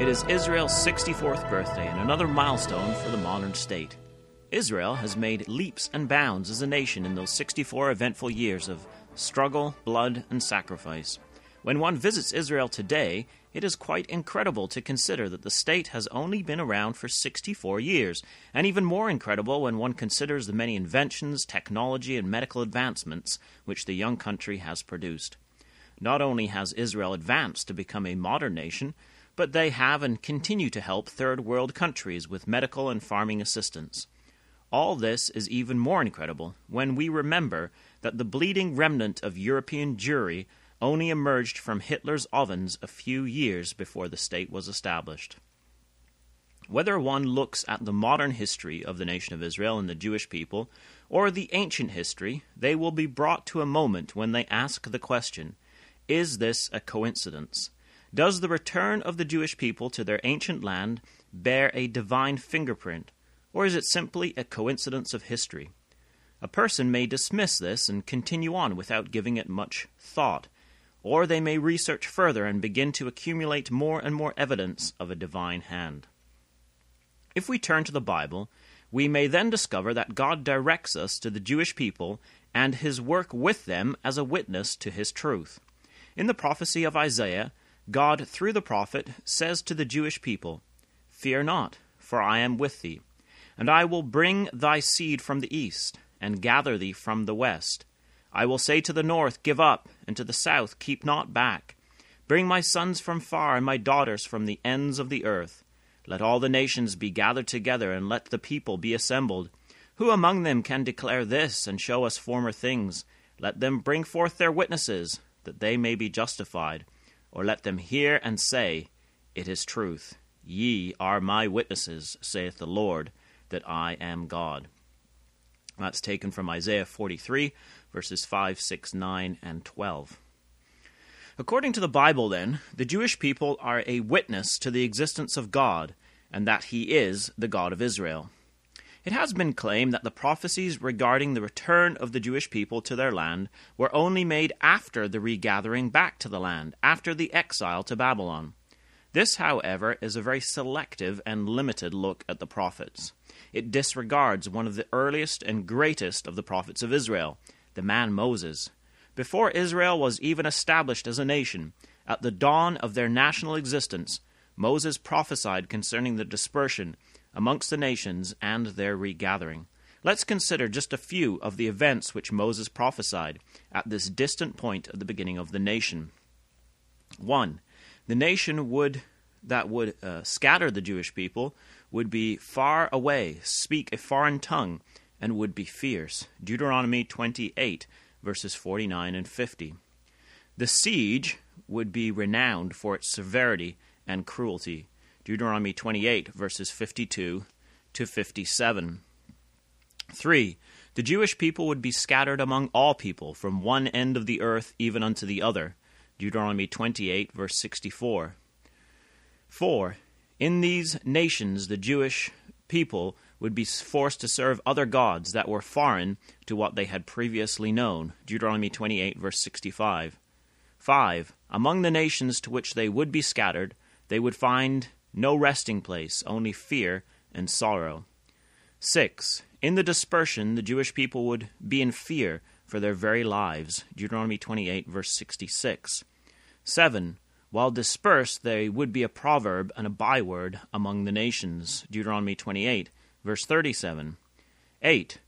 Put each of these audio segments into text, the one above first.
It is Israel's 64th birthday and another milestone for the modern state. Israel has made leaps and bounds as a nation in those 64 eventful years of struggle, blood, and sacrifice. When one visits Israel today, it is quite incredible to consider that the state has only been around for 64 years, and even more incredible when one considers the many inventions, technology, and medical advancements which the young country has produced. Not only has Israel advanced to become a modern nation, but they have and continue to help third world countries with medical and farming assistance. All this is even more incredible when we remember that the bleeding remnant of European Jewry only emerged from Hitler's ovens a few years before the state was established. Whether one looks at the modern history of the nation of Israel and the Jewish people, or the ancient history, they will be brought to a moment when they ask the question Is this a coincidence? Does the return of the Jewish people to their ancient land bear a divine fingerprint, or is it simply a coincidence of history? A person may dismiss this and continue on without giving it much thought, or they may research further and begin to accumulate more and more evidence of a divine hand. If we turn to the Bible, we may then discover that God directs us to the Jewish people and his work with them as a witness to his truth. In the prophecy of Isaiah, God, through the prophet, says to the Jewish people, Fear not, for I am with thee, and I will bring thy seed from the east, and gather thee from the west. I will say to the north, Give up, and to the south, Keep not back. Bring my sons from far, and my daughters from the ends of the earth. Let all the nations be gathered together, and let the people be assembled. Who among them can declare this, and show us former things? Let them bring forth their witnesses, that they may be justified or let them hear and say, It is truth. Ye are my witnesses, saith the Lord, that I am God. That's taken from Isaiah 43, verses 5, 6, 9, and 12. According to the Bible, then, the Jewish people are a witness to the existence of God, and that He is the God of Israel. It has been claimed that the prophecies regarding the return of the Jewish people to their land were only made after the regathering back to the land, after the exile to Babylon. This, however, is a very selective and limited look at the prophets. It disregards one of the earliest and greatest of the prophets of Israel, the man Moses. Before Israel was even established as a nation, at the dawn of their national existence, Moses prophesied concerning the dispersion amongst the nations and their regathering. Let's consider just a few of the events which Moses prophesied at this distant point at the beginning of the nation. 1. The nation would that would uh, scatter the Jewish people would be far away, speak a foreign tongue, and would be fierce. Deuteronomy 28, verses 49 and 50. The siege would be renowned for its severity and cruelty. Deuteronomy 28, verses 52 to 57. 3. The Jewish people would be scattered among all people, from one end of the earth even unto the other. Deuteronomy 28, verse 64. 4. In these nations, the Jewish people would be forced to serve other gods that were foreign to what they had previously known. Deuteronomy 28, verse 65. 5. Among the nations to which they would be scattered, they would find no resting place, only fear and sorrow. 6. In the dispersion, the Jewish people would be in fear for their very lives. Deuteronomy 28, verse 66. 7. While dispersed, they would be a proverb and a byword among the nations. Deuteronomy 28, verse 37. 8.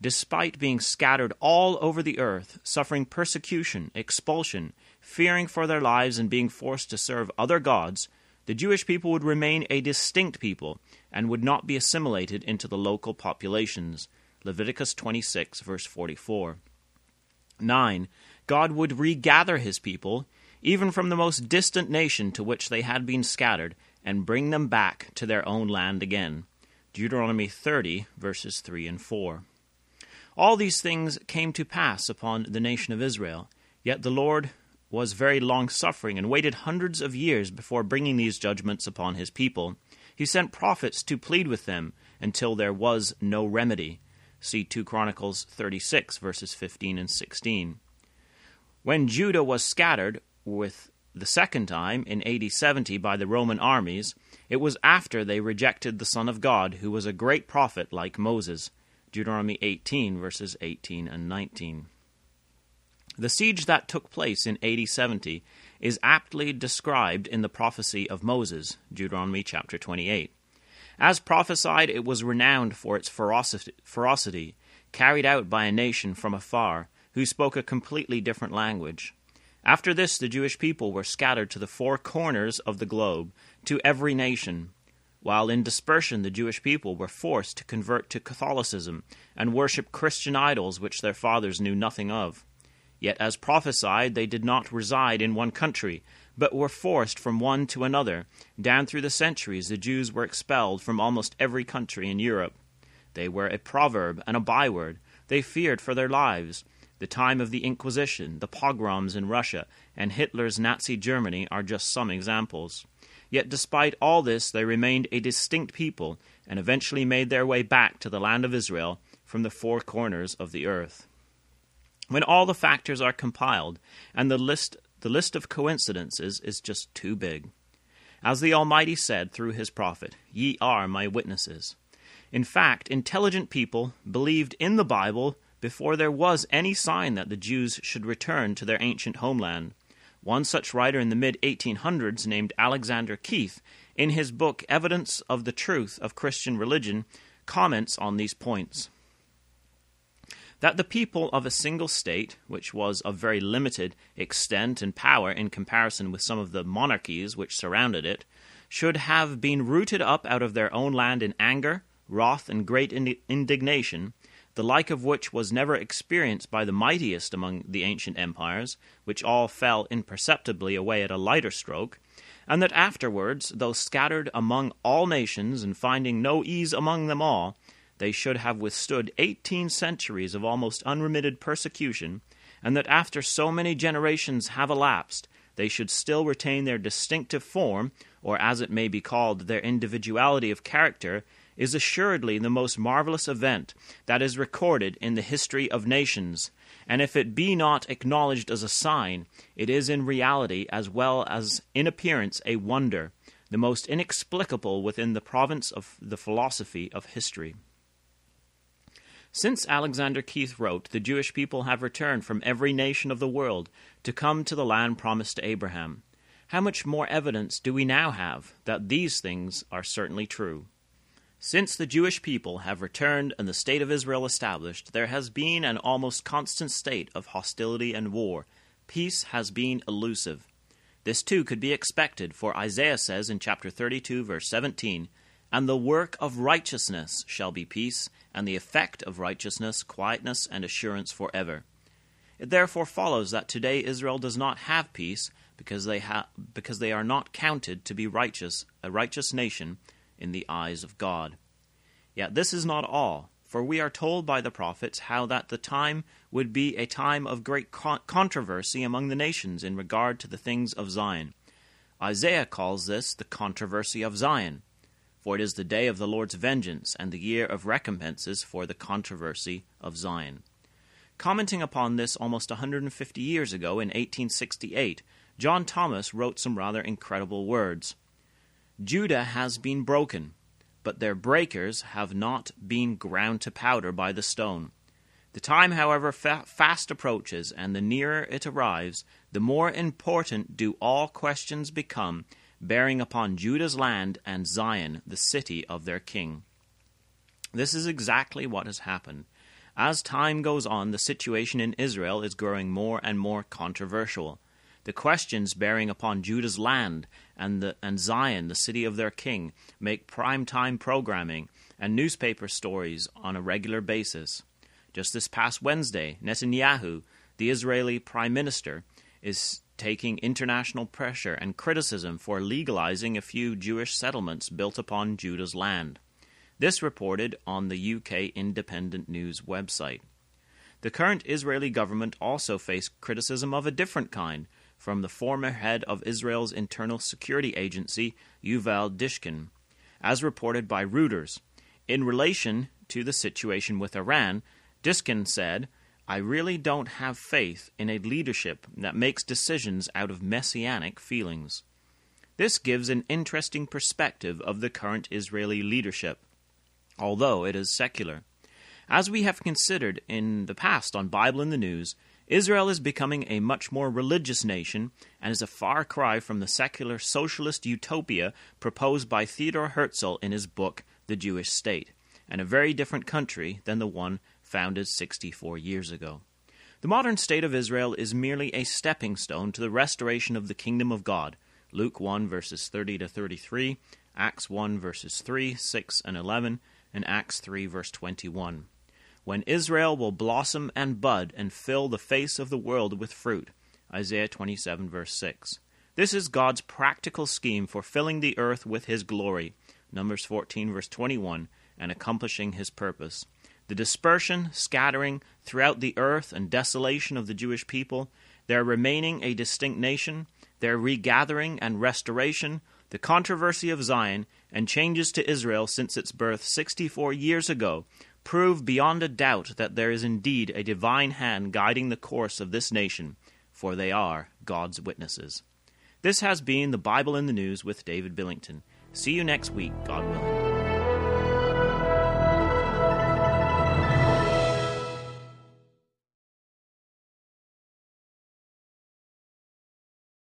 Despite being scattered all over the earth, suffering persecution, expulsion, fearing for their lives, and being forced to serve other gods, the Jewish people would remain a distinct people and would not be assimilated into the local populations. Leviticus 26, verse 44. 9. God would regather his people, even from the most distant nation to which they had been scattered, and bring them back to their own land again. Deuteronomy 30, verses 3 and 4. All these things came to pass upon the nation of Israel, yet the Lord was very long suffering and waited hundreds of years before bringing these judgments upon his people. He sent prophets to plead with them until there was no remedy. See 2 Chronicles 36, verses 15 and 16. When Judah was scattered with the second time in AD 70 by the Roman armies, it was after they rejected the Son of God, who was a great prophet like Moses. Deuteronomy 18, verses 18 and 19. The siege that took place in AD 70 is aptly described in the prophecy of Moses, Deuteronomy chapter 28. As prophesied, it was renowned for its ferocity, ferocity, carried out by a nation from afar who spoke a completely different language. After this, the Jewish people were scattered to the four corners of the globe, to every nation. While in dispersion, the Jewish people were forced to convert to Catholicism and worship Christian idols which their fathers knew nothing of. Yet, as prophesied, they did not reside in one country, but were forced from one to another. Down through the centuries, the Jews were expelled from almost every country in Europe. They were a proverb and a byword. They feared for their lives. The time of the Inquisition, the pogroms in Russia, and Hitler's Nazi Germany are just some examples. Yet, despite all this, they remained a distinct people and eventually made their way back to the land of Israel from the four corners of the earth. When all the factors are compiled, and the list, the list of coincidences is just too big. As the Almighty said through his prophet, Ye are my witnesses. In fact, intelligent people believed in the Bible before there was any sign that the Jews should return to their ancient homeland. One such writer in the mid 1800s, named Alexander Keith, in his book Evidence of the Truth of Christian Religion, comments on these points that the people of a single state, which was of very limited extent and power in comparison with some of the monarchies which surrounded it, should have been rooted up out of their own land in anger, wrath, and great indignation, the like of which was never experienced by the mightiest among the ancient empires, which all fell imperceptibly away at a lighter stroke, and that afterwards, though scattered among all nations and finding no ease among them all, they should have withstood eighteen centuries of almost unremitted persecution, and that after so many generations have elapsed, they should still retain their distinctive form, or as it may be called, their individuality of character, is assuredly the most marvelous event that is recorded in the history of nations. And if it be not acknowledged as a sign, it is in reality, as well as in appearance, a wonder, the most inexplicable within the province of the philosophy of history. Since Alexander Keith wrote, the Jewish people have returned from every nation of the world to come to the land promised to Abraham. How much more evidence do we now have that these things are certainly true? Since the Jewish people have returned and the state of Israel established, there has been an almost constant state of hostility and war. Peace has been elusive. This too could be expected, for Isaiah says in chapter 32, verse 17, And the work of righteousness shall be peace, and the effect of righteousness, quietness, and assurance forever. It therefore follows that today Israel does not have peace because they, ha- because they are not counted to be righteous, a righteous nation in the eyes of God. Yet this is not all, for we are told by the prophets how that the time would be a time of great controversy among the nations in regard to the things of Zion. Isaiah calls this the controversy of Zion for it is the day of the Lord's vengeance and the year of recompenses for the controversy of Zion. Commenting upon this almost 150 years ago in 1868, John Thomas wrote some rather incredible words Judah has been broken, but their breakers have not been ground to powder by the stone. The time, however, fa- fast approaches, and the nearer it arrives, the more important do all questions become bearing upon Judah's land and Zion, the city of their king. This is exactly what has happened. As time goes on, the situation in Israel is growing more and more controversial. The questions bearing upon Judah's land and, the, and Zion, the city of their king, make prime time programming and newspaper stories on a regular basis. Just this past Wednesday, Netanyahu, the Israeli prime minister, is taking international pressure and criticism for legalizing a few Jewish settlements built upon Judah's land. This reported on the UK Independent News website. The current Israeli government also faced criticism of a different kind from the former head of Israel's internal security agency, Yuval Diskin, as reported by Reuters, in relation to the situation with Iran, Diskin said, I really don't have faith in a leadership that makes decisions out of messianic feelings. This gives an interesting perspective of the current Israeli leadership, although it is secular. As we have considered in the past on Bible in the News, Israel is becoming a much more religious nation and is a far cry from the secular socialist utopia proposed by Theodor Herzl in his book The Jewish State, and a very different country than the one founded 64 years ago. The modern state of Israel is merely a stepping stone to the restoration of the kingdom of God. Luke 1 verses 30 to 33, Acts 1 verses 3, 6, and 11, and Acts 3 verse 21. When Israel will blossom and bud and fill the face of the world with fruit. Isaiah 27 verse 6. This is God's practical scheme for filling the earth with his glory. Numbers 14 verse 21 and accomplishing his purpose. The dispersion, scattering throughout the earth, and desolation of the Jewish people, their remaining a distinct nation, their regathering and restoration, the controversy of Zion, and changes to Israel since its birth 64 years ago prove beyond a doubt that there is indeed a divine hand guiding the course of this nation, for they are God's witnesses. This has been the Bible in the News with David Billington. See you next week, God willing.